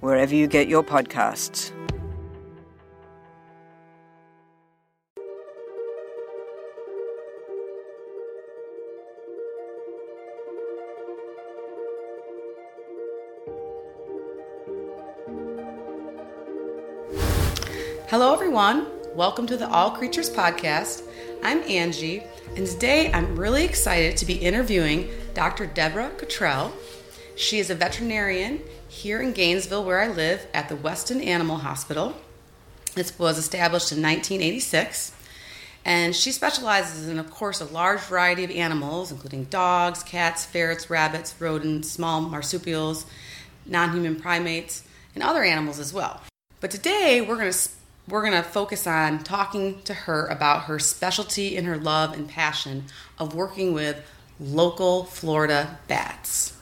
wherever you get your podcasts. Hello, everyone. Welcome to the All Creatures Podcast. I'm Angie, and today I'm really excited to be interviewing Dr. Deborah Cottrell. She is a veterinarian here in Gainesville, where I live, at the Weston Animal Hospital. This was established in 1986. And she specializes in, of course, a large variety of animals, including dogs, cats, ferrets, rabbits, rodents, small marsupials, non human primates, and other animals as well. But today we're going to we're going to focus on talking to her about her specialty and her love and passion of working with local Florida bats.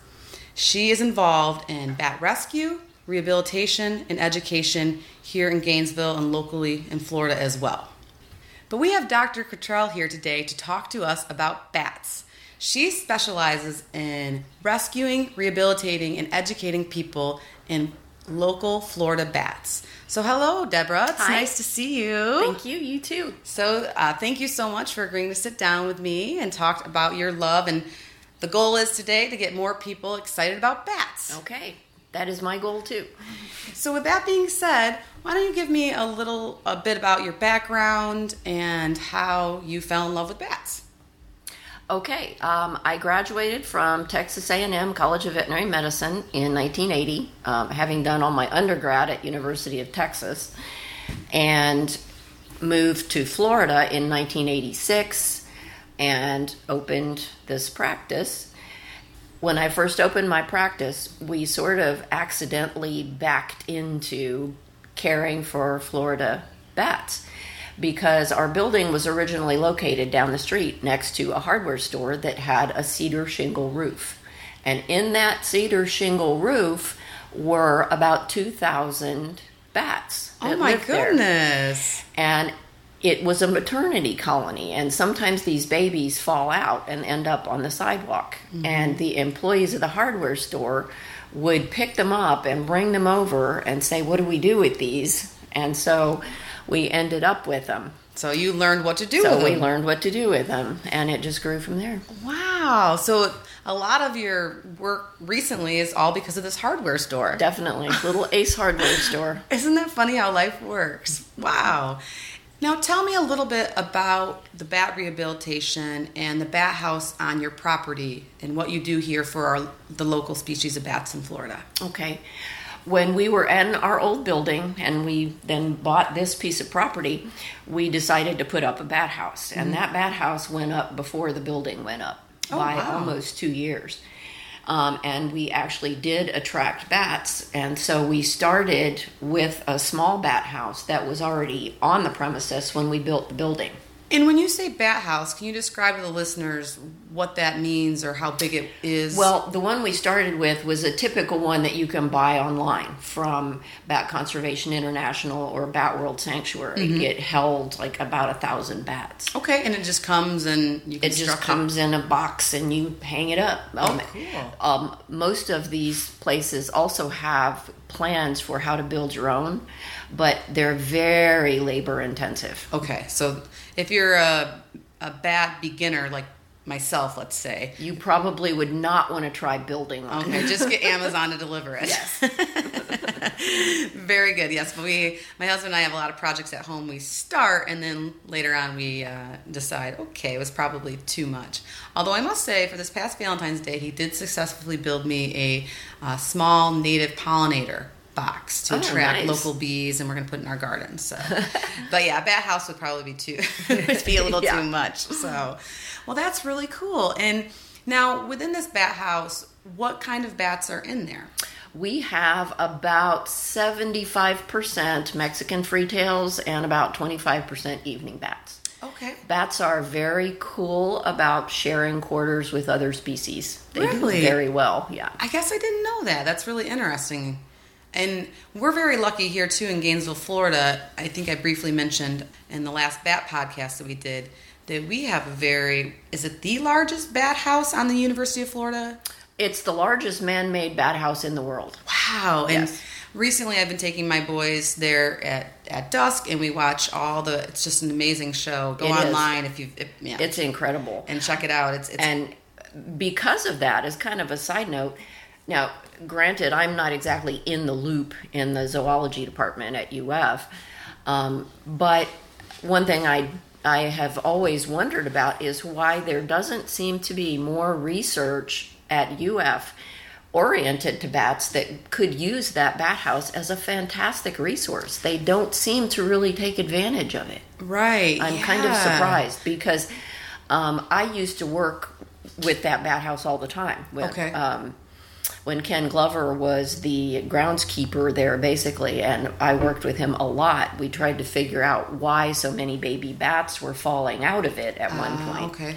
She is involved in bat rescue, rehabilitation, and education here in Gainesville and locally in Florida as well. But we have Dr. Cottrell here today to talk to us about bats. She specializes in rescuing, rehabilitating, and educating people in local Florida bats. So, hello, Deborah. It's Hi. nice to see you. Thank you. You too. So, uh, thank you so much for agreeing to sit down with me and talk about your love. And the goal is today to get more people excited about bats. Okay. That is my goal too. So, with that being said, why don't you give me a little a bit about your background and how you fell in love with bats? Okay. Um, I graduated from Texas A&M College of Veterinary Medicine in 1980, um, having done all my undergrad at University of Texas, and moved to Florida in 1986 and opened this practice. When I first opened my practice, we sort of accidentally backed into caring for Florida bats because our building was originally located down the street next to a hardware store that had a cedar shingle roof. And in that cedar shingle roof were about 2,000 bats. Oh my lived there goodness. and it was a maternity colony and sometimes these babies fall out and end up on the sidewalk mm-hmm. and the employees of the hardware store would pick them up and bring them over and say what do we do with these and so we ended up with them So you learned what to do so we learned what to do with them and it just grew from there Wow. So a lot of your work recently is all because of this hardware store. definitely little ace hardware store Isn't that funny how life works? Wow. Now tell me a little bit about the bat rehabilitation and the bat house on your property and what you do here for our, the local species of bats in Florida. Okay. When we were in our old building and we then bought this piece of property, we decided to put up a bat house. And mm-hmm. that bat house went up before the building went up Oh, by wow. almost two years. Um, and we actually did attract bats. And so we started with a small bat house that was already on the premises when we built the building. And when you say bat house, can you describe to the listeners what that means or how big it is? Well, the one we started with was a typical one that you can buy online from Bat Conservation International or Bat World Sanctuary. Mm-hmm. It held like about a thousand bats. okay, and it just comes and you can It just comes in a box and you hang it up. Oh, cool. Um, most of these places also have plans for how to build your own, but they're very labor intensive. Okay, so if you're a, a bat beginner like myself, let's say, You probably would not want to try building one. Okay, just get Amazon to deliver it. Yes. Very good. Yes, but we, my husband and I have a lot of projects at home. We start and then later on we uh, decide, okay, it was probably too much. Although I must say, for this past Valentine's Day, he did successfully build me a, uh small native pollinator box to Oh, attract nice. local bees, and we're going to put it in our garden. So, but yeah, a bat house would probably be too, would be a little Yeah. too much. So, well, that's really cool. And now within this bat house, what kind of bats are in there? We have about 75% Mexican freetails and about 25% evening bats. Okay. Bats are very cool about sharing quarters with other species. They Really? do very well, yeah. I guess I didn't know that. That's really interesting. And we're very lucky here too in Gainesville, Florida. I think I briefly mentioned in the last bat podcast that we did that we have a very is it the largest bat house on the University of Florida? It's the largest man made bat house in the world. Wow. And Yes. recently I've been taking my boys there at, at dusk and we watch all the it's just an amazing show. Go It is. online if you if, yeah. It's incredible. and check it out. It's it's and because of that, as kind of a side note, now, granted, I'm not exactly in the loop in the zoology department at UF, um, but one thing I I have always wondered about is why there doesn't seem to be more research at UF oriented to bats that could use that bat house as a fantastic resource. They don't seem to really take advantage of it. right. I'm kind of surprised because um, I used to work with that bat house all the time. When, Okay. Um, when Ken Glover was the groundskeeper there, basically, and I worked with him a lot, we tried to figure out why so many baby bats were falling out of it at one Ah, point. okay.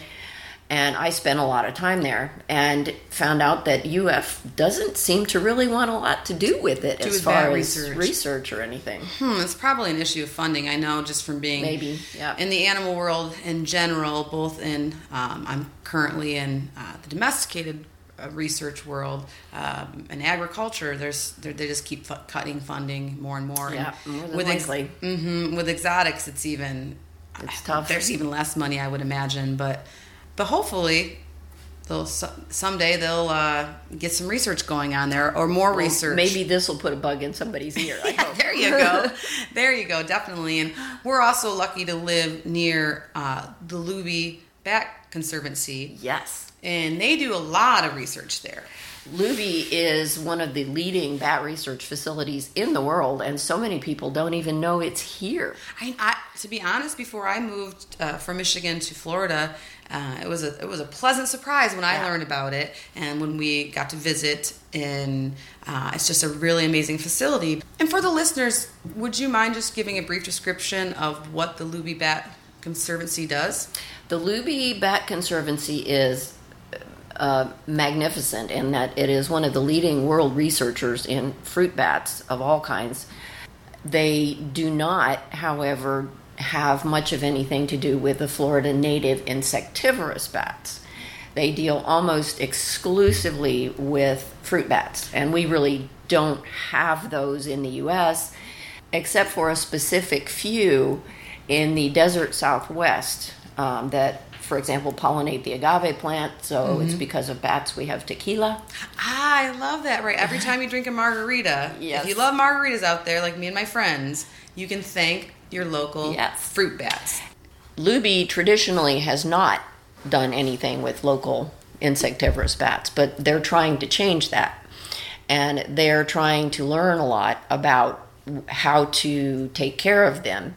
And I spent a lot of time there and found out that UF doesn't seem to really want a lot to do with it Do as with far as research. research or anything. Hmm, it's probably an issue of funding. I know just from being Maybe, yeah. in the animal world in general, both in um, I'm currently in uh, the domesticated uh, research world um, and agriculture. There's they're- just keep fu- cutting funding more and more. Yeah, and more than with likely. hmm with exotics, it's even It's tough. There's even less money, I would imagine, but but hopefully. They'll someday they'll uh, get some research going on there, or more Well, research. Maybe this will put a bug in somebody's ear. Yeah, there you go. there you go, definitely. And we're also lucky to live near uh, the Lubee Bat Conservancy, Yes. And they do a lot of research there. Lubee is one of the leading bat research facilities in the world, and so many people don't even know it's here. I, I to be honest, before I moved uh, from Michigan to Florida, uh, it was a it was a pleasant surprise when I Yeah. learned about it, and when we got to visit. And uh, it's just a really amazing facility. And for the listeners, would you mind just giving a brief description of what the Lubee Bat Conservancy does? The Lubee Bat Conservancy is uh, magnificent in that it is one of the leading world researchers in fruit bats of all kinds. They do not, however, have much of anything to do with the Florida native insectivorous bats. They deal almost exclusively with fruit bats, and we really don't have those in the U.S. except for a specific few in the desert southwest um, that, for example, pollinate the agave plant. So it's because of bats we have tequila. Ah, I love that. Right. Every time you drink a margarita, Yes. if you love margaritas out there, like me and my friends, you can thank your local Yes. fruit bats. Lubee traditionally has not done anything with local insectivorous bats, but they're trying to change that. And they're trying to learn a lot about how to take care of them.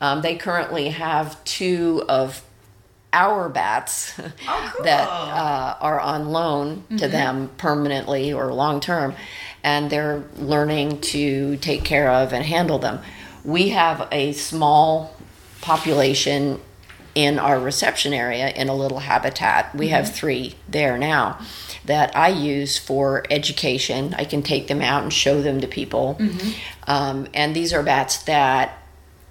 Um, they currently have two of our bats Oh, that uh, are on loan to them permanently or long term, and they're learning to take care of and handle them. We have a small population in our reception area in a little habitat. We have three there now that I use for education. I can take them out and show them to people. Um, and these are bats that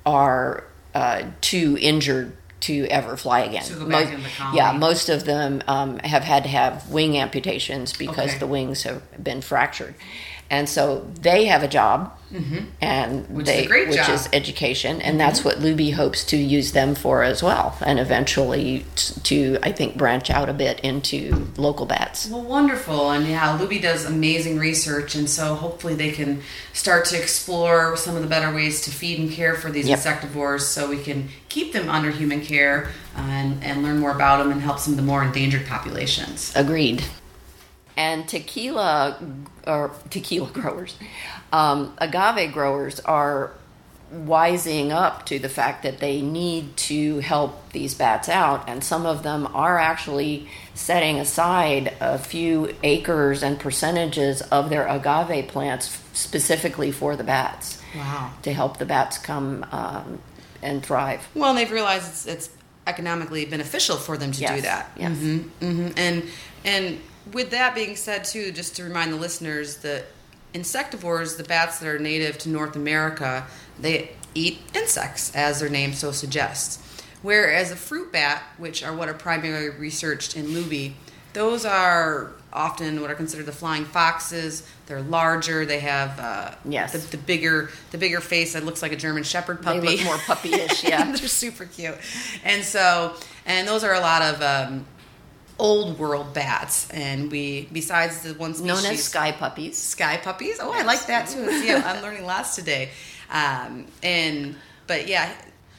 are uh, too injured to ever fly again. To go back Mo- in the colony. yeah, most of them um, have had to have wing amputations because Okay. the wings have been fractured. And so they have a job, and Mm-hmm. Which is a they, great which. Mm-hmm. is education, and that's what Lubee hopes to use them for as well, and eventually t- to I think branch out a bit into local bats. Well, wonderful. And yeah, Lubee does amazing research, and so hopefully they can start to explore some of the better ways to feed and care for these Yep. insectivores so we can keep them under human care and, and learn more about them and help some of the more endangered populations. Agreed. And tequila or tequila growers, um, agave growers are wising up to the fact that they need to help these bats out, and some of them are actually setting aside a few acres and percentages of their agave plants specifically for the bats. Wow. To help the bats come um, and thrive. Well, they've realized it's, it's economically beneficial for them to Yes, do that. yes. hmm And and with that being said, too, just to remind the listeners that insectivores, the bats that are native to North America, they eat insects, as their name so suggests. Whereas a fruit bat, which are what are primarily researched in Lubee, those are often what are considered the flying foxes. They're larger. They have uh, Yes. the, the bigger the bigger face that looks like a German Shepherd puppy. They look more puppyish, yeah. they're super cute. And so, and those are a lot of um, old world bats. And we, besides the one species, Known as sky puppies. sky puppies. Oh, I like that too. Yeah, I'm learning lots today. Um, and but yeah,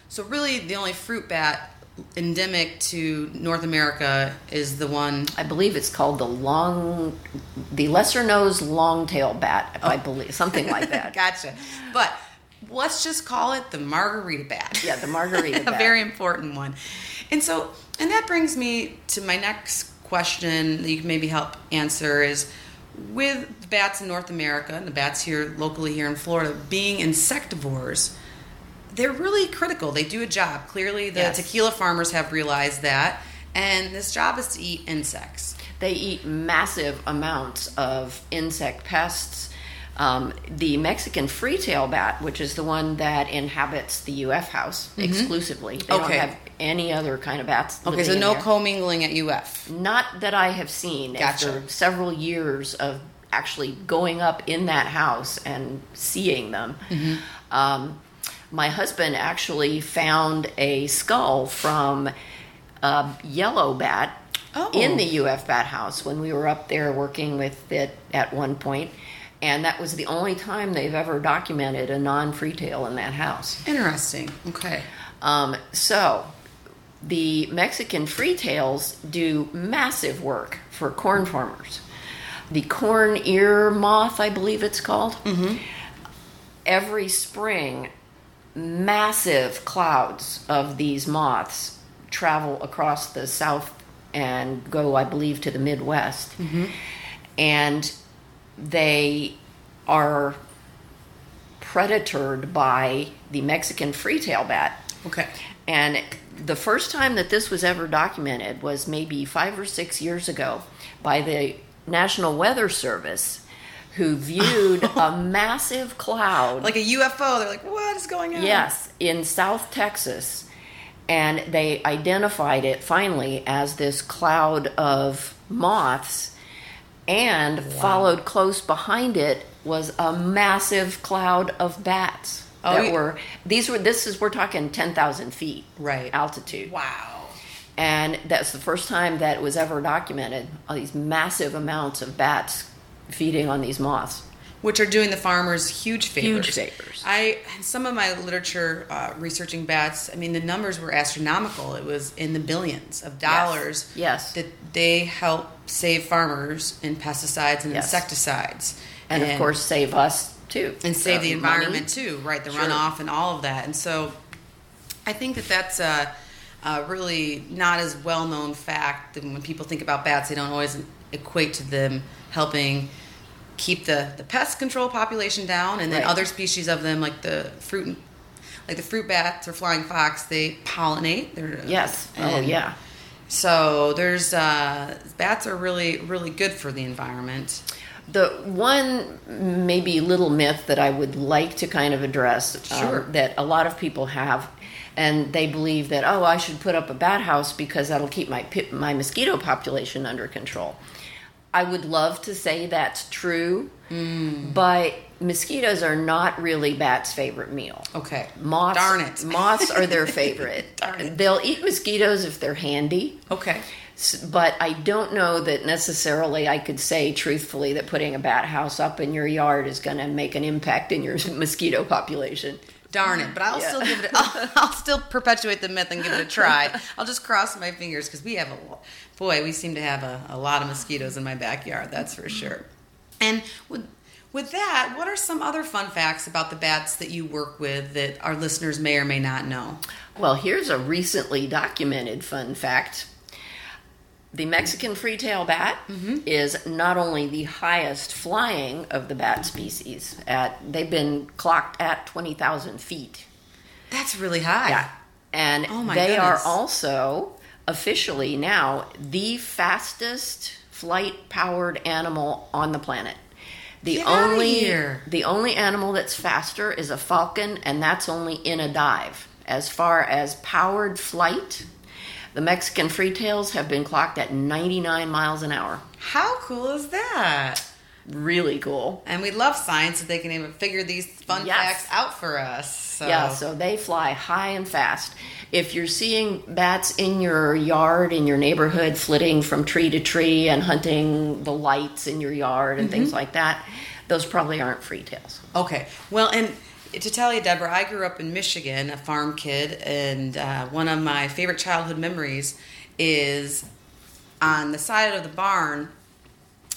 so really the only fruit bat endemic to North America is the one. I believe it's called the long, the lesser nose long-tail bat. If I believe something like that. gotcha. But let's just call it the margarita bat. Yeah, the margarita a very important one. And so, and that brings me to my next question that you can maybe help answer is with the bats in North America and the bats here locally here in Florida being insectivores, they're really critical. They do a job. Clearly, the Yes. tequila farmers have realized that. And this job is to eat insects. They eat massive amounts of insect pests. Um, the Mexican freetail bat, which is the one that inhabits the UF house exclusively, they Mm-hmm. Okay. don't have any other kind of bats. Okay, so no there. commingling at UF. Not that I have seen Gotcha. after several years of actually going up in that house and seeing them. Mm-hmm. Um, my husband actually found a skull from a yellow bat Oh. in the UF bat house when we were up there working with it at one point, and that was the only time they've ever documented a non free tail in that house. Interesting. Okay. Um, so, the Mexican freetails do massive work for corn farmers. The corn ear moth, I believe it's called. Mm-hmm. Every spring, massive clouds of these moths travel across the south and go, I believe, to the Midwest. Mm-hmm. And they are predatored by the Mexican freetail bat. Okay. And the first time that this was ever documented was maybe five or six years ago by the National Weather Service, who viewed a massive cloud. Like a UFO. They're like, what is going on? Yes, in South Texas. And they identified it finally as this cloud of moths. And followed close behind it was a massive cloud of bats Oh, that were these were this is we're talking 10,000 feet Right. altitude. Wow. And that's the first time that it was ever documented. All these massive amounts of bats feeding on these moths. which are doing the farmers huge favors. Huge favors. I some of my literature uh, researching bats. I mean, the numbers were astronomical. It was in the billions of dollars. Yes. that they help save farmers in pesticides and Yes. insecticides, And, of course, save us too. and save the money. environment too. Right, the Sure. runoff and all of that. And so, I think that that's a, a really not as well known fact. That when people think about bats, they don't always equate to them helping keep the, the pest control population down, and then Right. other species of them, like the fruit, like the fruit bats or flying fox, they pollinate. They're, Yes. Oh, yeah. So there's uh, bats are really really good for the environment. The one maybe little myth that I would like to kind of address um, that a lot of people have, and they believe that oh I should put up a bat house because that'll keep my my mosquito population under control. I would love to say that's true, Mm. but mosquitoes are not really bats' favorite meal. Okay. Moths, Darn it. moths are their favorite. Darn it. They'll eat mosquitoes if they're handy. Okay. But I don't know that necessarily I could say truthfully that putting a bat house up in your yard is going to make an impact in your mosquito population. Darn it! But I'll Yeah. still give it. I'll, I'll still perpetuate the myth and give it a try. I'll just cross my fingers because we have a boy. We seem to have a, a lot of mosquitoes in my backyard. That's for sure. And with with that, what are some other fun facts about the bats that you work with that our listeners may or may not know? Well, here's a recently documented fun fact. The Mexican free-tail bat mm-hmm. is not only the highest flying of the bat species. At they've been clocked at twenty thousand feet. That's really high. Yeah, and Oh my they are also officially now the fastest flight-powered animal on the planet. The Get only the only animal that's faster is a falcon, and that's only in a dive. As far as powered flight, the Mexican freetails have been clocked at 99 miles an hour. How cool is that? Really cool. And we love science that they can even figure these fun Yes. facts out for us. So. Yeah, so they fly high and fast. If you're seeing bats in your yard, in your neighborhood, flitting from tree to tree and hunting the lights in your yard and Mm-hmm. things like that, those probably aren't freetails. Okay. Well, and to tell you, Deborah, I grew up in Michigan, a farm kid, and uh, one of my favorite childhood memories is on the side of the barn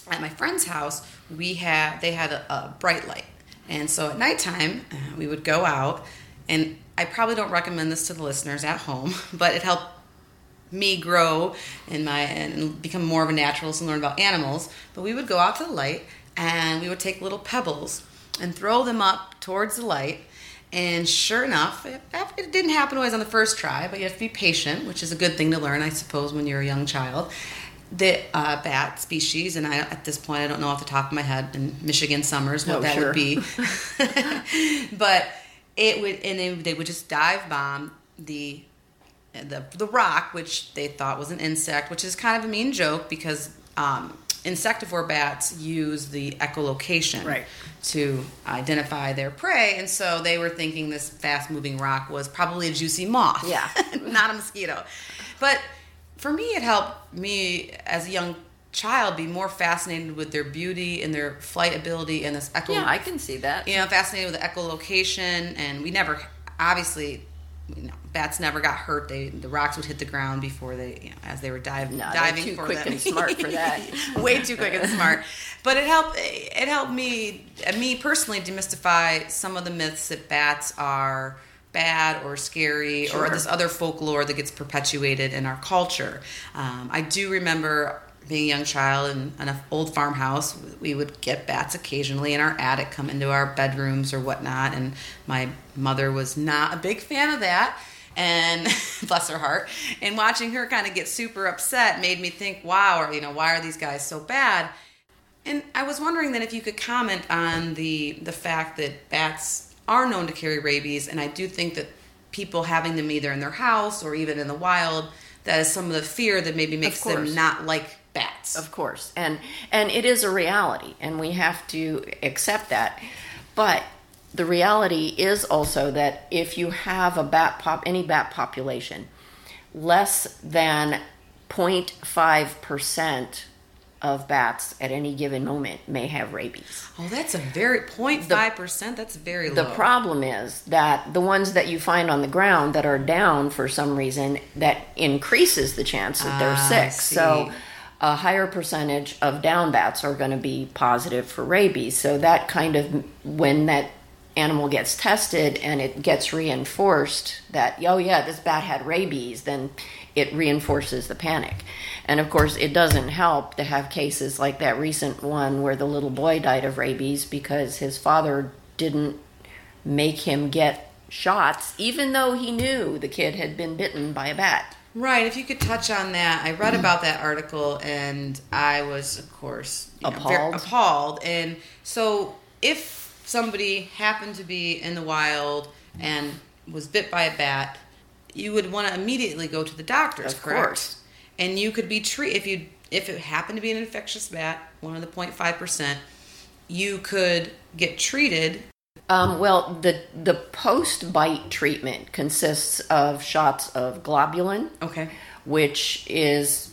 at my friend's house. We had they had a, a bright light, and so at nighttime uh, we would go out. And I probably don't recommend this to the listeners at home, but it helped me grow in my and become more of a naturalist and learn about animals. But we would go out to the light and we would take little pebbles and throw them up towards the light. And sure enough, it, it didn't happen always on the first try, but you have to be patient, which is a good thing to learn, I suppose, when you're a young child. The uh, bat species, and I at this point I don't know off the top of my head in Michigan summers what Oh, that sure. would be, but it would and they, they would just dive bomb the the the rock, which they thought was an insect, which is kind of a mean joke because um, insectivore bats use the echolocation Right. to identify their prey, and so they were thinking this fast moving rock was probably a juicy moth, Yeah. not a mosquito. But for me, it helped me as a young child be more fascinated with their beauty and their flight ability and this echo Yeah, I can see that. you know, fascinated with the echolocation, and we never, obviously, you know, bats never got hurt. They the rocks would hit the ground before they, you know, as they were dive, No, diving too for quick them. and smart for that. Way too quick and smart. But it helped. It helped me, me personally, demystify some of the myths that bats are bad or scary or this other folklore that gets perpetuated in our culture. Um, I do remember being a young child in an old farmhouse, we would get bats occasionally in our attic, come into our bedrooms or whatnot. And my mother was not a big fan of that. And bless her heart. And watching her kind of get super upset made me think, wow, or, you know, why are these guys so bad? And I was wondering then if you could comment on the the fact that bats are known to carry rabies, and I do think that people having them either in their house or even in the wild, that is some of the fear that maybe makes them not like bats. Of course, and and it is a reality, and we have to accept that. But the reality is also that if you have a bat pop, any bat population, less than 0.5 percent of bats at any given moment may have rabies. oh, that's a very 0.5 percent. That's very The problem is that the ones that you find on the ground that are down for some reason that increases the chance that they're Ah, sick. So a higher percentage of down bats are going to be positive for rabies. So that kind of when that animal gets tested and it gets reinforced that oh yeah this bat had rabies then it reinforces the panic and of course it doesn't help to have cases like that recent one where the little boy died of rabies because his father didn't make him get shots even though he knew the kid had been bitten by a bat Right. If you could touch on that, I read about mm-hmm. that article and I was, of course, you know, Appalled. appalled. And so, if somebody happened to be in the wild and was bit by a bat, you would want to immediately go to the doctors, Of correct? course. And you could be treated if you if it happened to be an infectious bat, one of the 0.5 percent. You could get treated. Um, well, the the post bite treatment consists of shots of globulin, Okay. which is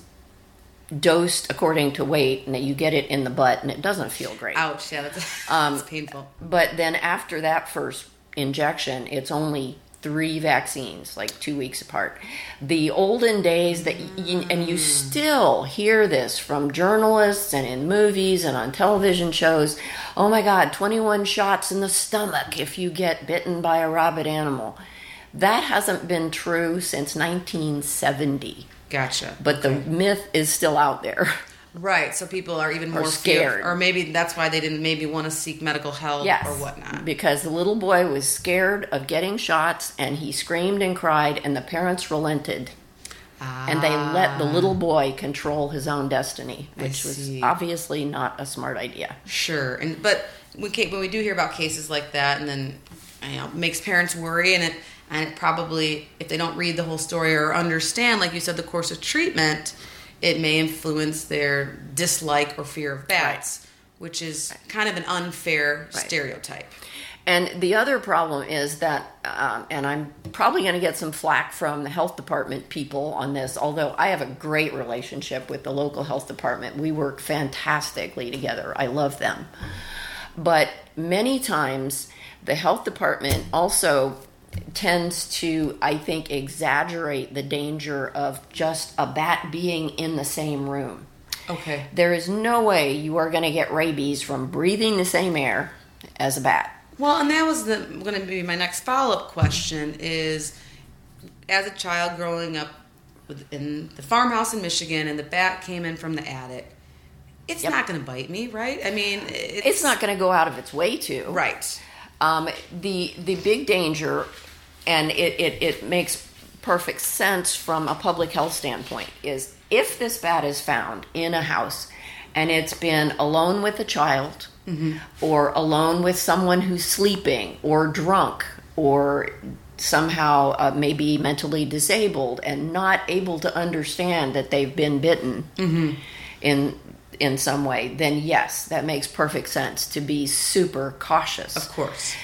dosed according to weight, and that you get it in the butt, and it doesn't feel great. Ouch. Yeah, that's, Um, that's painful. But then after that first injection, it's only three vaccines, like two weeks apart. The olden days that, you, and you still hear this from journalists and in movies and on television shows. Oh my God, 21 shots in the stomach if you get bitten by a rabid animal. That hasn't been true since 1970. Gotcha. But the myth is still out there. Right. So people are even more scared. fear- or maybe that's why they didn't maybe want to seek medical help Yes. or whatnot. Because the little boy was scared of getting shots and he screamed and cried, and the parents relented. And they let the little ah. boy control his own destiny, which was obviously not a smart idea. Sure, and but when when we do hear about cases like that, and then you know makes parents worry, and it and it probably if they don't read the whole story or understand, like you said, the course of treatment, it may influence their dislike or fear of bats, which is kind of an unfair Right. stereotype. And the other problem is that, um, and I'm probably going to get some flack from the health department people on this, although I have a great relationship with the local health department. We work fantastically together. I love them. But many times, the health department also tends to, I think, exaggerate the danger of just a bat being in the same room. Okay. There is no way you are going to get rabies from breathing the same air as a bat. Well, and that was the going to be my next follow up question is as a child growing up in the farmhouse in Michigan and the bat came in from the attic. It's Yep. not going to bite me, right? I mean, it's, It's not going to go out of its way to. right. Um, the the big danger, and it, it, it makes perfect sense from a public health standpoint, is if this bat is found in a house and it's been alone with a child or alone with someone who's sleeping or drunk or somehow uh, maybe mentally disabled and not able to understand that they've been bitten in in some way then yes that makes perfect sense to be super cautious. Of course.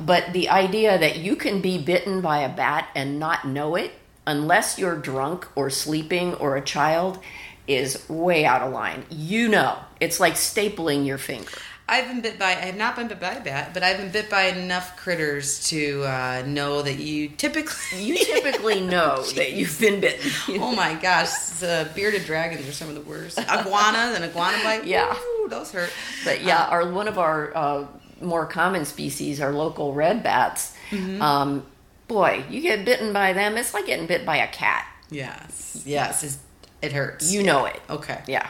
but the idea that you can be bitten by a bat and not know it unless you're drunk or sleeping or a child is way out of line. You know it's like stapling your finger I've been bit by. I have not been bit by a bat, but I've been bit by enough critters to uh, know that you typically. you typically know that you've been bitten oh my gosh, the bearded dragons are some of the worst. Iguanas and iguana bite. Yeah. Ooh, those hurt. But yeah, our one of our uh, more common species are local red bats. Um, boy, you get bitten by them, it's like getting bit by a cat. Yes. Yes. It's, it hurts. You know it. Okay. Yeah.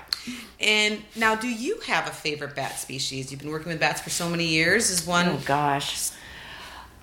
And now, do you have a favorite bat species? You've been working with bats for so many years. Is one? Oh gosh.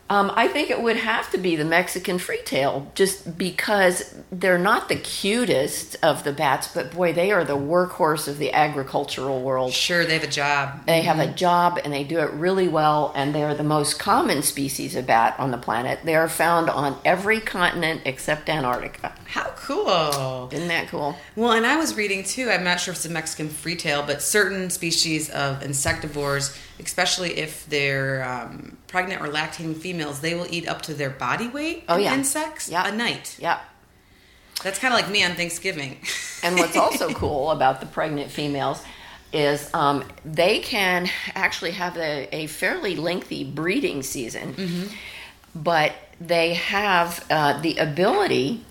Um, I think it would have to be the Mexican freetail, just because they're not the cutest of the bats, but boy, they are the workhorse of the agricultural world. Sure, they have a job. They have a job and they do it really well, and they are the most common species of bat on the planet. They are found on every continent except Antarctica. How cool! Isn't that cool? Well, and I was reading too. I'm not sure if it's a Mexican freetail, but certain species of insectivores, especially if they're um, pregnant or lactating females, they will eat up to their body weight Oh, of yeah. insects Yeah. a night. Yeah. That's kind of like me on Thanksgiving. And what's also cool about the pregnant females is um, they can actually have a, a fairly lengthy breeding season, but they have uh, the ability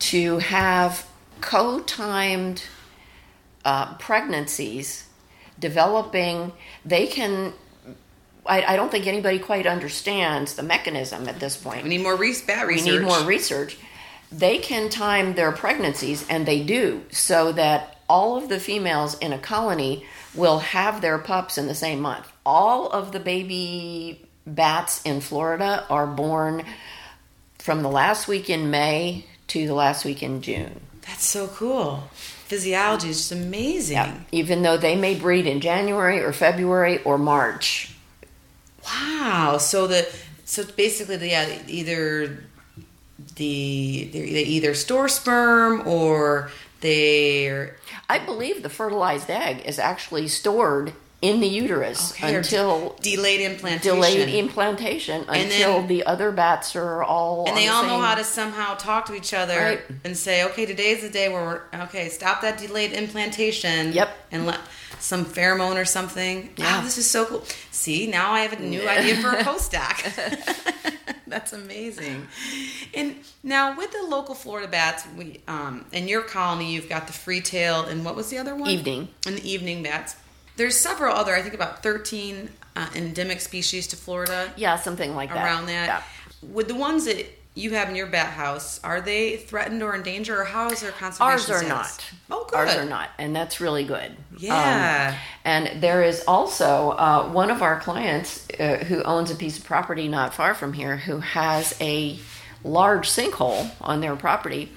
to have co timed uh, pregnancies developing. They can. I, I don't think anybody quite understands the mechanism at this point we need more re- bat research. we need more research. They can time their pregnancies, and they do, so that all of the females in a colony will have their pups in the same month. All of the baby bats in Florida are born from the last week in May to the last week in June. That's so cool. Physiology is just amazing. Even though they may breed in January or February or March. Wow. So the so basically, the, yeah, either the they they either store sperm or they're I believe the fertilized egg is actually stored in the uterus Okay, until delayed implantation. delayed implantation And until then- the other bats are all and they the all know how to somehow talk to each other Right. and say, okay, today's the day where we're okay. Stop that delayed implantation. Yep. And let some pheromone or something. Yeah. Wow, this is so cool. See, now I have a new idea for a postdoc. That's amazing. And now with the local Florida bats, we um, in your colony you've got the free tail and what was the other one? Evening. And the evening bats. There's several other, I think about 13 uh, endemic species to Florida Yeah, something like that. around that. Yeah. With the ones that you have in your bat house, are they threatened or in danger, or how is their conservation Ours are status? not. Oh, good. Ours are not, and that's really good. Yeah. Um, and there is also uh, one of our clients uh, who owns a piece of property not far from here who has a large sinkhole on their property,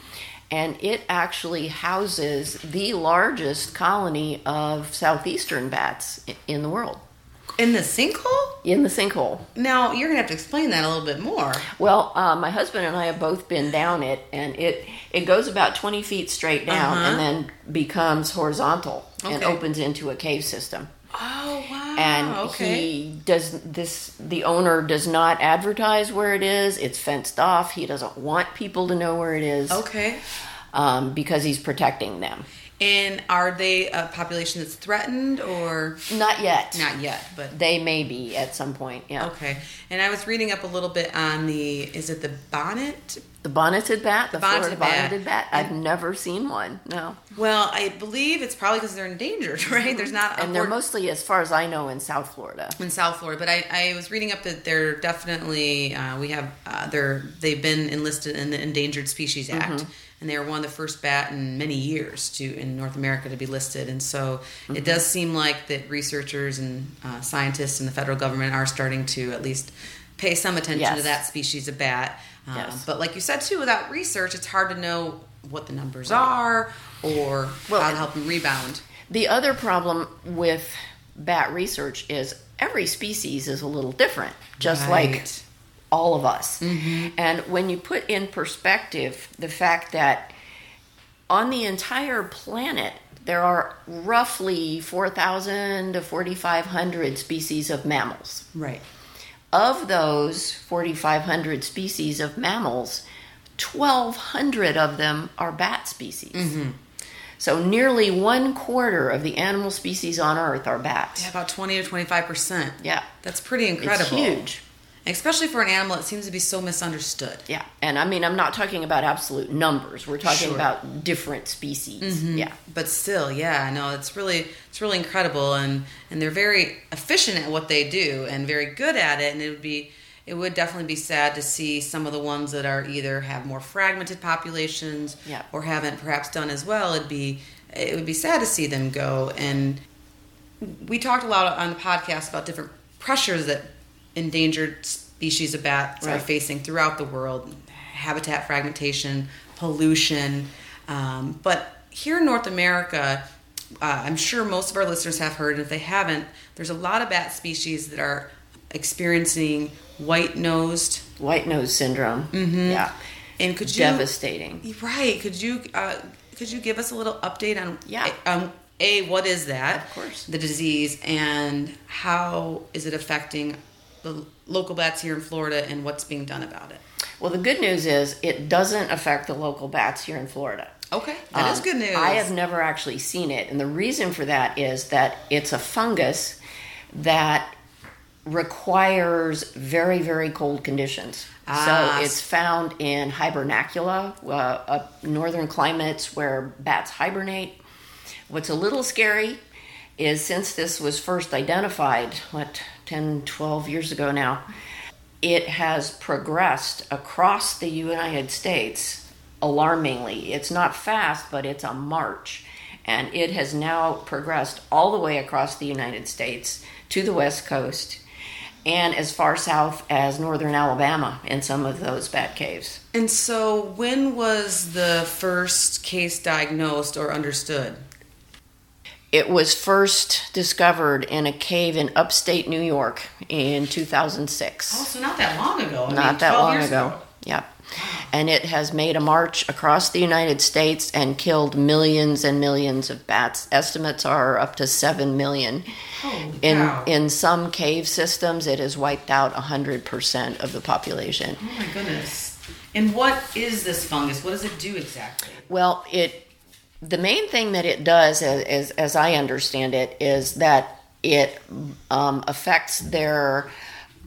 and it actually houses the largest colony of southeastern bats in the world. In the sinkhole? In the sinkhole. Now you're gonna have to explain that a little bit more. Well, uh, my husband and I have both been down it, and it it goes about twenty feet straight down, Uh-huh. and then becomes horizontal and Okay. opens into a cave system. Oh wow! And okay. he does this. The owner does not advertise where it is. It's fenced off. He doesn't want people to know where it is. okay. Um, because he's protecting them. And are they a population that's threatened or Not yet. not yet? But They may be at some point. Yeah. okay. And I was reading up a little bit on the is it the bonnet? The bonneted bat, the, bonneted Florida bat. bonneted bat. I've never seen one. No. Well, I believe it's probably because they're endangered, right? There's not And they're mostly, as far as I know, in South Florida. in South Florida, but I, I was reading up that they're definitely uh, we have uh, they're they've been enlisted in the Endangered Species Act, and they were one of the first bat in many years to in North America to be listed. And so it does seem like that researchers and uh, scientists and the federal government are starting to at least pay some attention Yes. to that species of bat. Um, Yes. But like you said too, without research, it's hard to know what the numbers are or Well, how to help them rebound. The other problem with bat research is every species is a little different, just like Right. All of us. And when you put in perspective the fact that on the entire planet, there are roughly 4,000 to 4,500 species of mammals. Right. Of those 4,500 species of mammals, 1,200 of them are bat species. Mm-hmm. So nearly one quarter of the animal species on Earth are bats. Yeah, about 20 to 25 percent. Yeah. That's pretty incredible. It's huge. Especially for an animal that seems to be so misunderstood. Yeah. And I mean, I'm not talking about absolute numbers. We're talking Sure. about different species. Mm-hmm. Yeah. But still, yeah, no, it's really it's really incredible and and they're very efficient at what they do and very good at it and it would be it would definitely be sad to see some of the ones that are either have more fragmented populations Yeah. or haven't perhaps done as well. It'd be it would be sad to see them go and we talked a lot on the podcast about different pressures that endangered species of bats are facing throughout the world habitat fragmentation pollution um, but here in north america uh, i'm sure most of our listeners have heard and if they haven't there's a lot of bat species that are experiencing white-nosed White nose syndrome. Mm-hmm. Yeah. and could you Devastating. right could you uh, could you give us a little update on Yeah. um, a what is that Of course. the disease and how is it affecting the local bats here in Florida and what's being done about it Well, the good news is it doesn't affect the local bats here in Florida. okay that is Um, good news I have never actually seen it, and the reason for that is that it's a fungus that requires very, very cold conditions. Ah. So it's found in hibernacula, uh, up northern climates where bats hibernate. What's a little scary is since this was first identified, what, 10, 12 years ago now, it has progressed across the United States alarmingly. It's not fast, but it's a march. And it has now progressed all the way across the United States to the West Coast and as far south as northern Alabama in some of those bat caves. and so when was the first case diagnosed or understood It was first discovered in a cave in upstate New York in 2006. oh so not that long ago I not mean, that long years ago. Yep. And it has made a march across the United States and killed millions and millions of bats. Estimates are up to 7 million. Holy In in some cave systems it has wiped out 100% of the population. oh my goodness and what is this fungus what does it do exactly Well, it the main thing that it does, as as, as I understand it, is that it um, affects their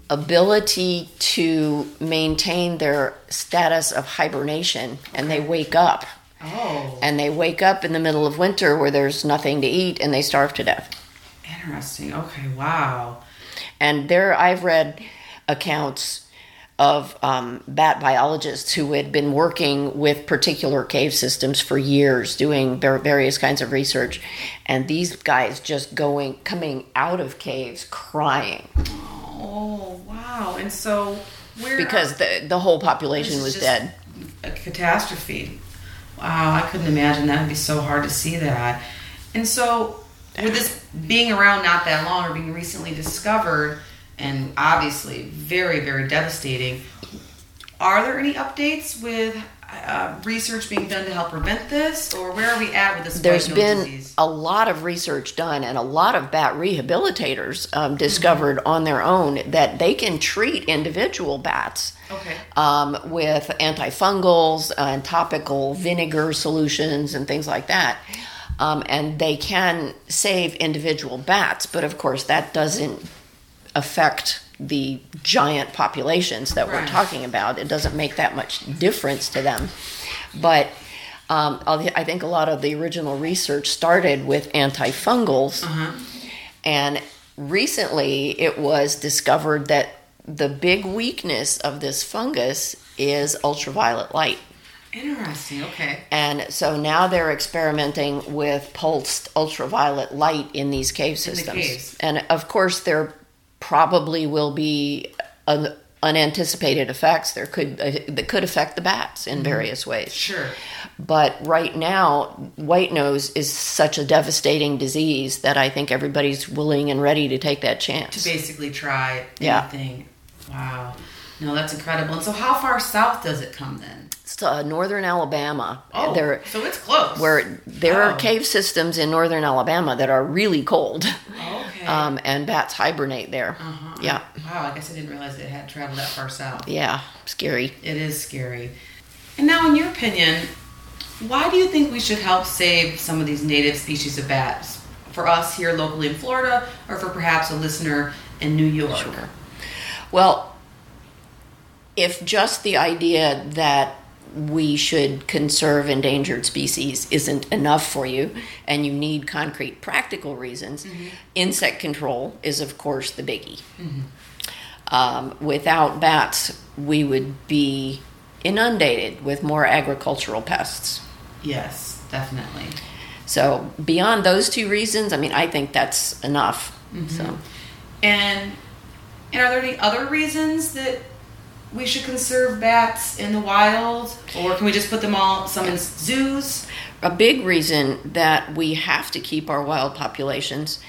ability to maintain their status of hibernation and they wake up Oh, and they wake up in the middle of winter where there's nothing to eat and they starve to death. interesting. Okay, wow. And there I've read accounts of um, bat biologists who had been working with particular cave systems for years, doing various kinds of research, and these guys just going coming out of caves crying Oh, wow. And so where because the the whole population was dead. A catastrophe. Wow, I couldn't imagine that would be so hard to see that. And so, with this being around not that long or being recently discovered, and obviously very, very devastating, are there any updates with uh, research being done to help prevent this, or where are we at with this? There's been disease? a lot of research done, and a lot of bat rehabilitators um, discovered on their own that they can treat individual bats Okay. um, with antifungals and topical vinegar solutions and things like that. Um, and they can save individual bats, but of course, that doesn't affect the giant populations that we're talking about. It doesn't make that much difference to them. But um, I think a lot of the original research started with antifungals. And recently it was discovered that the big weakness of this fungus is ultraviolet light. Interesting. Okay. And so now they're experimenting with pulsed ultraviolet light in these cave the systems. caves. And of course, there probably will be un- unanticipated effects. There could uh, that could affect the bats in various ways. Sure. But right now, white nose is such a devastating disease that I think everybody's willing and ready to take that chance. To basically try Yeah. anything. Wow. No, that's incredible. And so, how far south does it come then? It's uh, northern Alabama. Oh, there, so it's close. where there Oh. are cave systems in northern Alabama that are really cold, Okay. um, and bats hibernate there. Uh-huh. Yeah, Wow, I guess I didn't realize it had traveled that far south. yeah, scary. It is scary. And now, in your opinion, why do you think we should help save some of these native species of bats? For us here locally in Florida, or for perhaps a listener in New York? Sure. Well, if just the idea that we should conserve endangered species isn't enough for you and you need concrete practical reasons, mm-hmm. insect control is, of course, the biggie. Mm-hmm. Um, without bats, we would be inundated with more agricultural pests. Yes, definitely. So, beyond those two reasons, I mean, I think that's enough. Mm-hmm. So, And and are there any other reasons that we should conserve bats in the wild, or can we just put them all some in zoos? a big reason that we have to keep our wild populations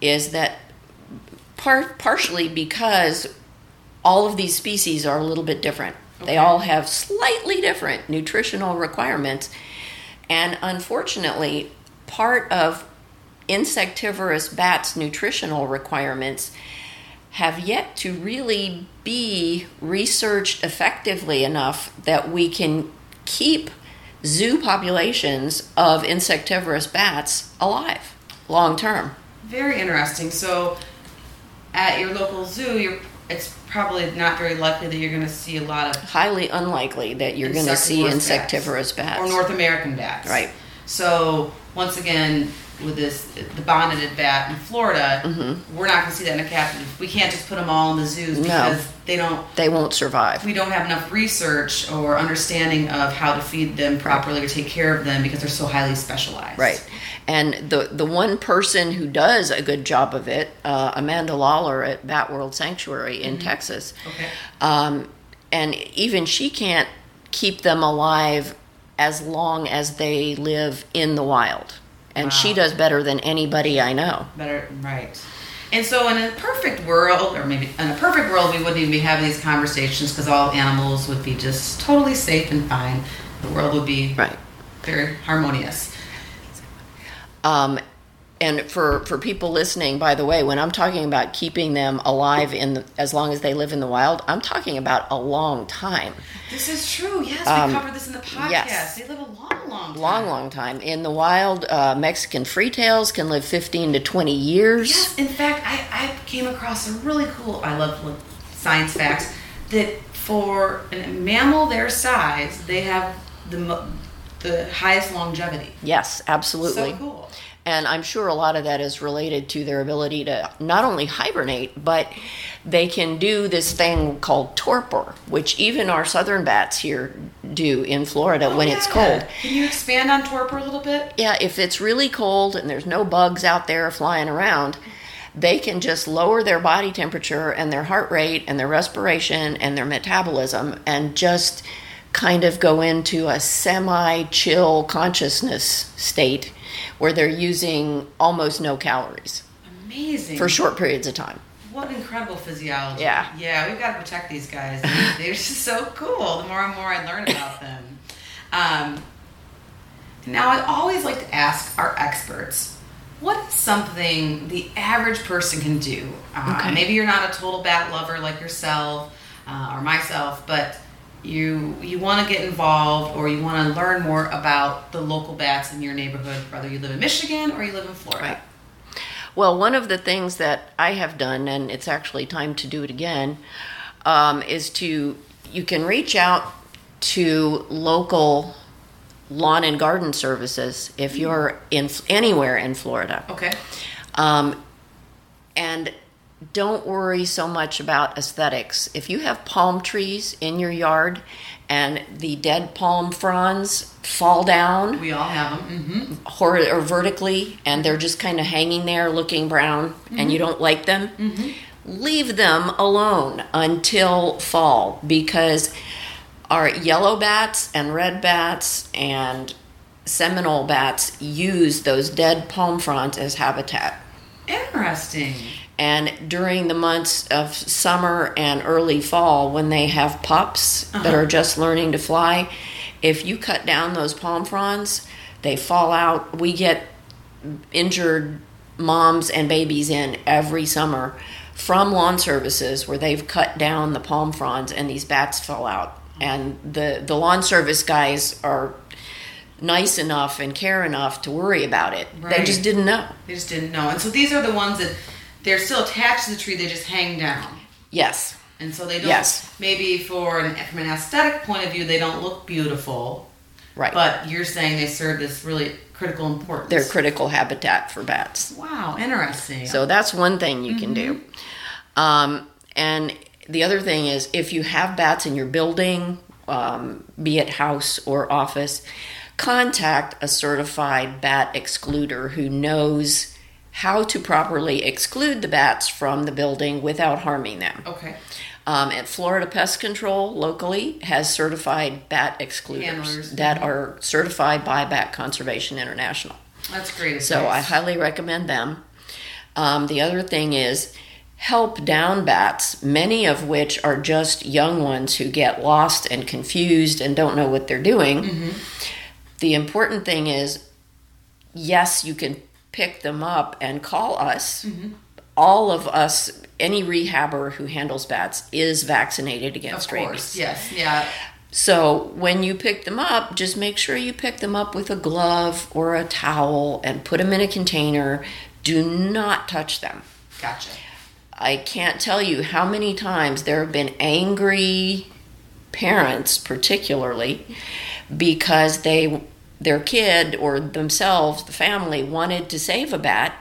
is that par- partially because all of these species are a little bit different. They all have slightly different nutritional requirements. And unfortunately, part of insectivorous bats' nutritional requirements have yet to really be researched effectively enough that we can keep zoo populations of insectivorous bats alive long term. Very interesting. So, at your local zoo, you're it's probably not very likely that you're going to see a lot of Highly unlikely that you're going to see insectivorous bats. or North American bats. Right. So once again, with this the bonneted bat in Florida, we're not going to see that in a captive. We can't just put them all in the zoos Mm-hmm. No. because they don't. They won't survive. We don't have enough research or understanding of how to feed them properly or take care of them because they're so highly specialized. Right. And the the one person who does a good job of it, uh, Amanda Lollar at Bat World Sanctuary in Texas, Okay. um, and even she can't keep them alive as long as they live in the wild. And she does better than anybody I know. Better, right. And so, in a perfect world, or maybe in a perfect world, we wouldn't even be having these conversations because all animals would be just totally safe and fine. The world would be Right. very harmonious. Um, and for, for people listening, by the way, when I'm talking about keeping them alive in the, as long as they live in the wild, I'm talking about a long time, This is true. Yes, Um, we covered this in the podcast. yes. They live a long, long, time. long, long time. In the wild, uh, Mexican freetails can live 15 to 20 years. Yes, in fact, I, I came across a really cool. I love science facts that for a mammal their size, they have the the highest longevity. Yes, absolutely. So cool. And I'm sure a lot of that is related to their ability to not only hibernate, but they can do this thing called torpor, which even our southern bats here do in Florida oh, when it's cold. Can you expand on torpor a little bit? Yeah, if it's really cold and there's no bugs out there flying around, they can just lower their body temperature and their heart rate and their respiration and their metabolism and just kind of go into a semi chill consciousness state where they're using almost no calories Amazing. for short periods of time. What incredible physiology. Yeah. Yeah, we've got to protect these guys. They- They're just so cool. The more and more I learn about them. Um, now, I always like to ask our experts what is something the average person can do? Uh, Okay. Maybe you're not a total bat lover like yourself uh, or myself, but you you want to get involved or you want to learn more about the local bats in your neighborhood, whether you live in Michigan or you live in Florida. Right. Well, one of the things that I have done, and it's actually time to do it again, um, is to you can reach out to local lawn and garden services if you're in anywhere in Florida. Okay. Um, and don't worry so much about aesthetics. If you have palm trees in your yard and the dead palm fronds fall down, We all have them. hmm hor- or vertically and they're just kind of hanging there looking brown and you don't like them, leave them alone until fall because our yellow bats and red bats and Seminole bats use those dead palm fronds as habitat. Interesting. And during the months of summer and early fall, when they have pups that uh-huh. are just learning to fly, if you cut down those palm fronds, they fall out. We get injured moms and babies in every summer from lawn services where they've cut down the palm fronds and these bats fall out. And the, the lawn service guys are nice enough and care enough to worry about it. They just didn't know. They just didn't know. And so these are the ones that they're still attached to the tree, they just hang down. Yes. And so they don't Yes. maybe for an from an aesthetic point of view they don't look beautiful. Right. But you're saying they serve this really critical importance. they're critical habitat for bats. Wow, interesting. So that's one thing you can do. Um, and the other thing is if you have bats in your building, um, be it house or office, contact a certified bat excluder who knows how to properly exclude the bats from the building without harming them. okay. Um, and Florida Pest Control locally has certified bat excluders Handlers. that are certified by Bat Conservation International. That's great. So I highly recommend them. Um, the other thing is help down bats, many of which are just young ones who get lost and confused and don't know what they're doing. The important thing is yes, you can pick them up and call us. Mm-hmm. All of us, any rehabber who handles bats is vaccinated against of rabies. Yes. Yeah. So when you pick them up, just make sure you pick them up with a glove or a towel and put them in a container. Do not touch them. Gotcha. I can't tell you how many times there have been angry parents, particularly because they their kid or themselves, the family, wanted to save a bat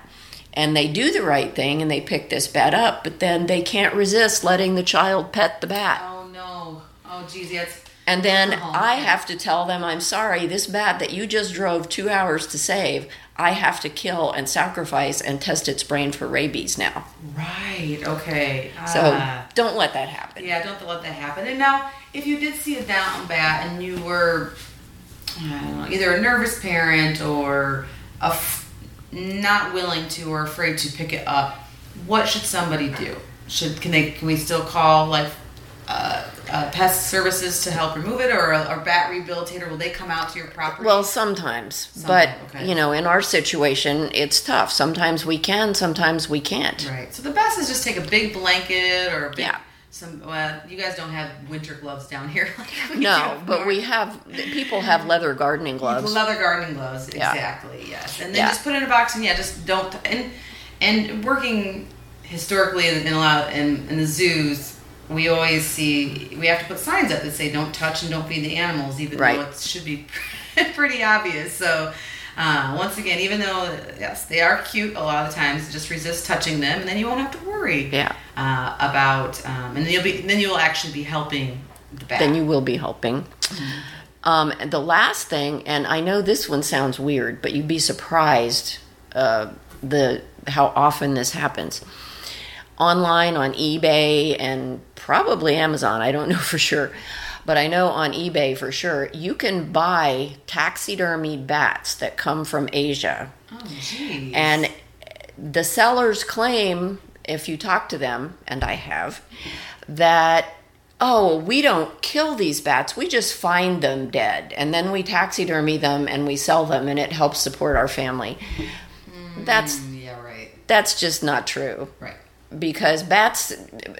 and they do the right thing and they pick this bat up, but then they can't resist letting the child pet the bat. Oh no. Oh geez, that's And then Oh, I have to tell them, I'm sorry, this bat that you just drove two hours to save, I have to kill and sacrifice and test its brain for rabies now. right. Okay. So Ah. don't let that happen. Yeah, don't let that happen. And now, if you did see a down bat and you were, know, either a nervous parent or a f- not willing to or afraid to pick it up, what should somebody do? Should can they can we still call like uh, uh, pest services to help remove it, or a, or bat rehabilitator? Will they come out to your property? Well, sometimes, Sometimes, but okay. you know, in our situation, it's tough. Sometimes we can, sometimes we can't. right. So the best is just take a big blanket or a big. Yeah. Some well, you guys don't have winter gloves down here. like we No, but we have people have leather gardening gloves. Leather gardening gloves, Yeah. exactly. Yes, and then Yeah. just put in a box, and yeah, just don't. And and working historically in, in a lot in, in the zoos, we always see we have to put signs up that say don't touch and don't feed the animals, even Right. though it should be pretty obvious. So. Uh, once again, even though yes, they are cute a lot of times, just resist touching them, and then you won't have to worry Yeah. uh, about, um, and then you'll be then you'll actually be helping the bat. then you will be helping. Um, and the last thing, and I know this one sounds weird, but you'd be surprised uh, the how often this happens. Online on eBay and probably Amazon, I don't know for sure, but I know on eBay for sure, you can buy taxidermied bats that come from Asia. oh, geez. And the sellers claim, if you talk to them, and I have, that, oh, we don't kill these bats, we just find them dead. And then we taxidermy them and we sell them, and it helps support our family. Mm, that's yeah, right, that's just not true right. Because bats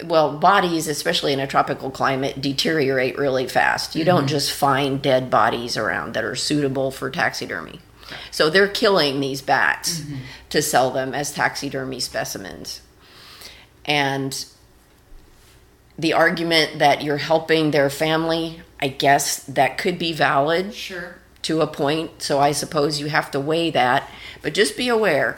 well bodies especially in a tropical climate deteriorate really fast. You don't mm-hmm. just find dead bodies around that are suitable for taxidermy. So they're killing these bats mm-hmm. to sell them as taxidermy specimens. And the argument that you're helping their family i guess that could be valid Sure, to a point. So i suppose you have to weigh that. But just be aware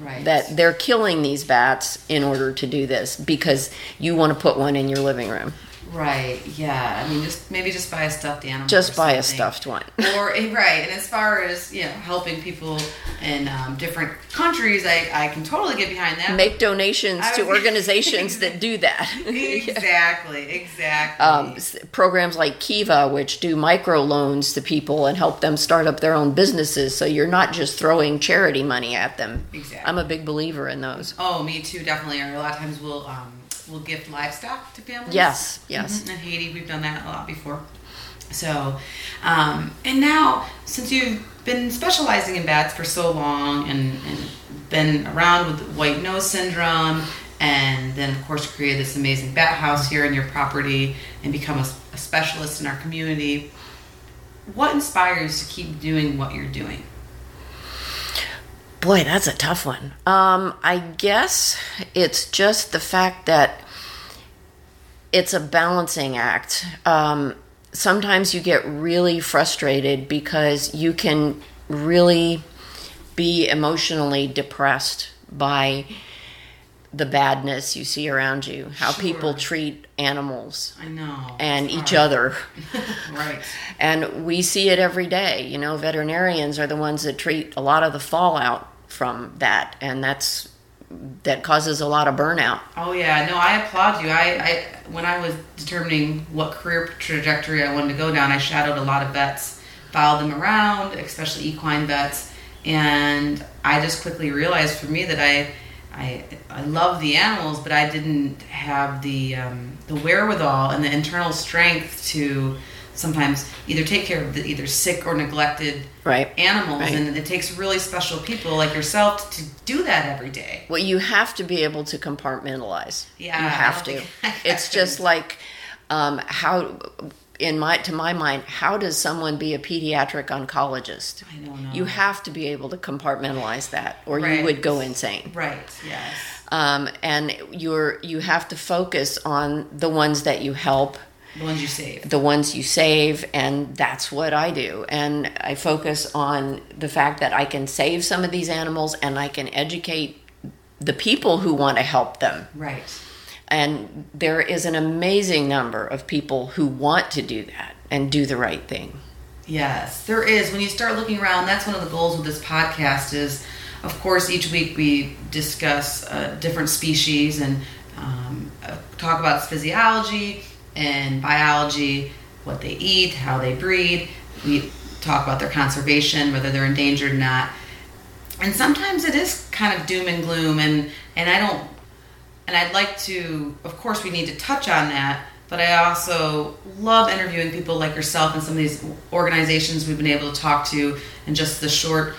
right. that they're killing these bats in order to do this because you want to put one in your living room. Right. Yeah. I mean, just maybe just buy a stuffed animal. Just buy a stuffed one. or eh, right. And as far as you know, helping people in um, different countries, I I can totally get behind that. Make donations I to was- organizations that do that. exactly. Exactly. Um, programs like Kiva, which do micro loans to people and help them start up their own businesses, so you're not just throwing charity money at them. Exactly. I'm a big believer in those. oh, me too. Definitely. Or a lot of times we'll um we'll gift livestock to families. Yes, yes. Mhm. In Haiti, we've done that a lot before. So, um, and now since you've been specializing in bats for so long and, and been around with white nose syndrome, and then of course created this amazing bat house here in your property and become a, a specialist in our community, what inspires you to keep doing what you're doing? Boy, that's a tough one. Um, I guess it's just the fact that it's a balancing act. Um, sometimes you get really frustrated because you can really be emotionally depressed by the badness you see around you, how people treat animals I know. and each other. right. And we see it every day. You know, veterinarians are the ones that treat a lot of the fallout from that, and that's that causes a lot of burnout. Oh yeah, no, I applaud you. I, I when I was determining what career trajectory I wanted to go down, I shadowed a lot of vets, followed them around, especially equine vets, and I just quickly realized for me that I I I love the animals, but I didn't have the um, the wherewithal and the internal strength to sometimes either take care of the either sick or neglected Right. animals, Right. and it takes really special people like yourself to do that every day. Well, you have to be able to compartmentalize. Yeah, you have to. It's just like um, how, in my to my mind, how does someone be a pediatric oncologist? I don't know. You have to be able to compartmentalize that, or Right. you would go insane. Right. Yes. Um, and you're you have to focus on the ones that you help The ones you save. the ones you save and that's what i do and i focus on the fact that i can save some of these animals and i can educate the people who want to help them Right. And there is an amazing number of people who want to do that and do the right thing Yes, there is. When you start looking around, that's one of the goals with this podcast. Is of course each week we discuss uh, different species and um, uh, talk about physiology and biology, what they eat, how they breed. We talk about their conservation, whether they're endangered or not. And sometimes it is kind of doom and gloom, and and I don't and I'd like to, of course, we need to touch on that, but I also love interviewing people like yourself and some of these organizations we've been able to talk to in just the short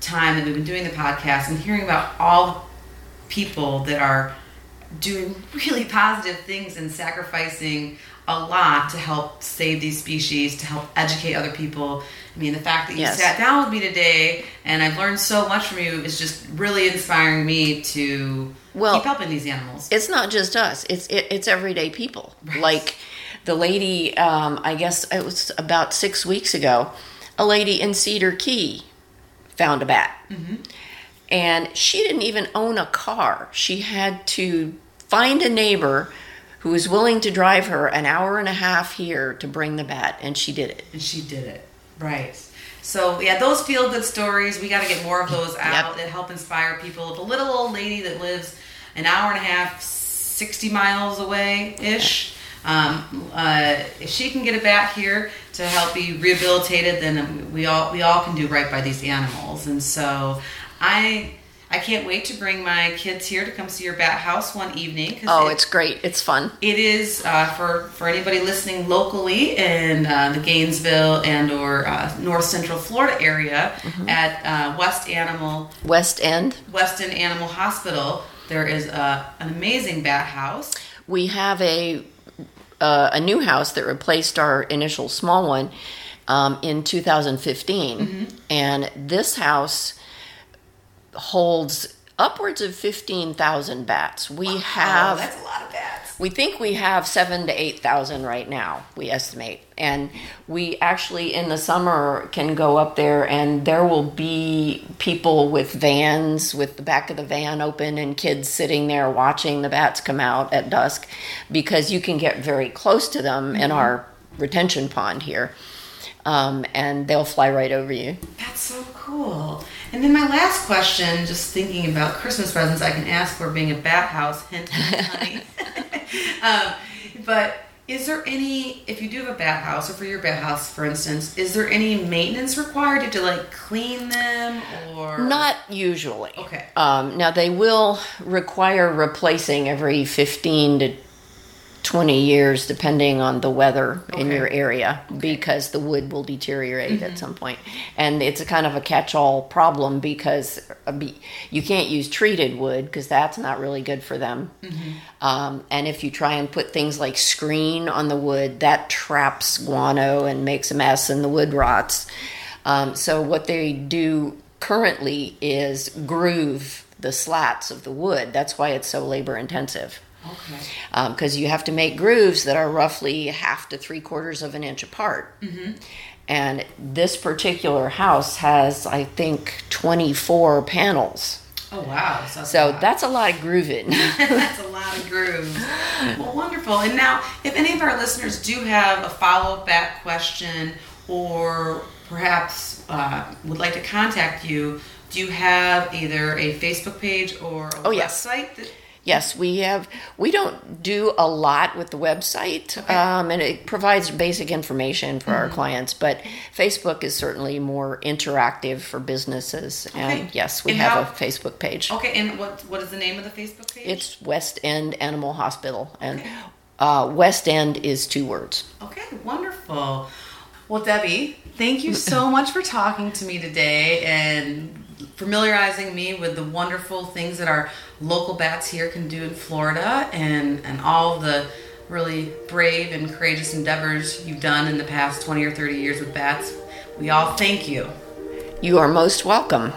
time that we've been doing the podcast and hearing about all people that are doing really positive things and sacrificing a lot to help save these species, to help educate other people. I mean, the fact that you Yes. sat down with me today and I've learned so much from you is just really inspiring me to well, keep helping these animals. It's not just us; it's it, it's everyday people. Right. Like the lady, um, I guess it was about six weeks ago, a lady in Cedar Key found a bat, mm-hmm. and she didn't even own a car. She had to find a neighbor who was willing to drive her an hour and a half here to bring the bat, and she did it. And she did it, right? So yeah, those feel good stories. We got to get more of those out yep. that help inspire people. The little old lady that lives an hour and a half, sixty miles away ish. Um, uh, if she can get it back here to help be rehabilitated, then we all we all can do right by these animals. And so I I can't wait to bring my kids here to come see your bat house one evening. Oh, it, it's great! It's fun. It is uh, for for anybody listening locally in uh, the Gainesville and or uh, North Central Florida area mm-hmm. at uh, West Animal West End West End Animal Hospital. There is a, an amazing bat house. We have a uh, a new house that replaced our initial small one um, in 2015, mm-hmm. and this house holds upwards of 15,000 bats. We wow, have that's a lot of bats. We think we have 7 to 8,000 right now, we estimate. And we actually in the summer can go up there and there will be people with vans with the back of the van open and kids sitting there watching the bats come out at dusk because you can get very close to them mm-hmm. in our retention pond here. Um, and they'll fly right over you. That's so cool. And then my last question, just thinking about Christmas presents I can ask for being a bat house, hint, honey. um, but is there any, if you do have a bat house, or for your bat house, for instance, is there any maintenance required? You have to like clean them, or not usually? Okay. Um, now they will require replacing every fifteen to 20 years depending on the weather okay. in your area okay. because the wood will deteriorate mm-hmm. at some point and it's a kind of a catch-all problem because uh, you can't use treated wood because that's not really good for them mm-hmm. um, and if you try and put things like screen on the wood that traps guano and makes a mess and the wood rots um, so what they do currently is groove the slats of the wood that's why it's so labor intensive Okay. Because um, you have to make grooves that are roughly half to three quarters of an inch apart. Mm-hmm. And this particular house has, I think, 24 panels. Oh wow! So, that's, so a that's a lot of grooving. that's a lot of grooves. Well, wonderful. And now, if any of our listeners do have a follow-up back question, or perhaps uh, would like to contact you, do you have either a Facebook page or a oh, website? Yes. That- Yes, we have. We don't do a lot with the website, okay. um, and it provides basic information for mm-hmm. our clients. But Facebook is certainly more interactive for businesses, okay. and yes, we and have how, a Facebook page. Okay, and what what is the name of the Facebook page? It's West End Animal Hospital, and okay. uh, West End is two words. Okay, wonderful. Well, Debbie, thank you so much for talking to me today and familiarizing me with the wonderful things that our local bats here can do in Florida and, and all the really brave and courageous endeavors you've done in the past 20 or 30 years with bats. We all thank you. You are most welcome.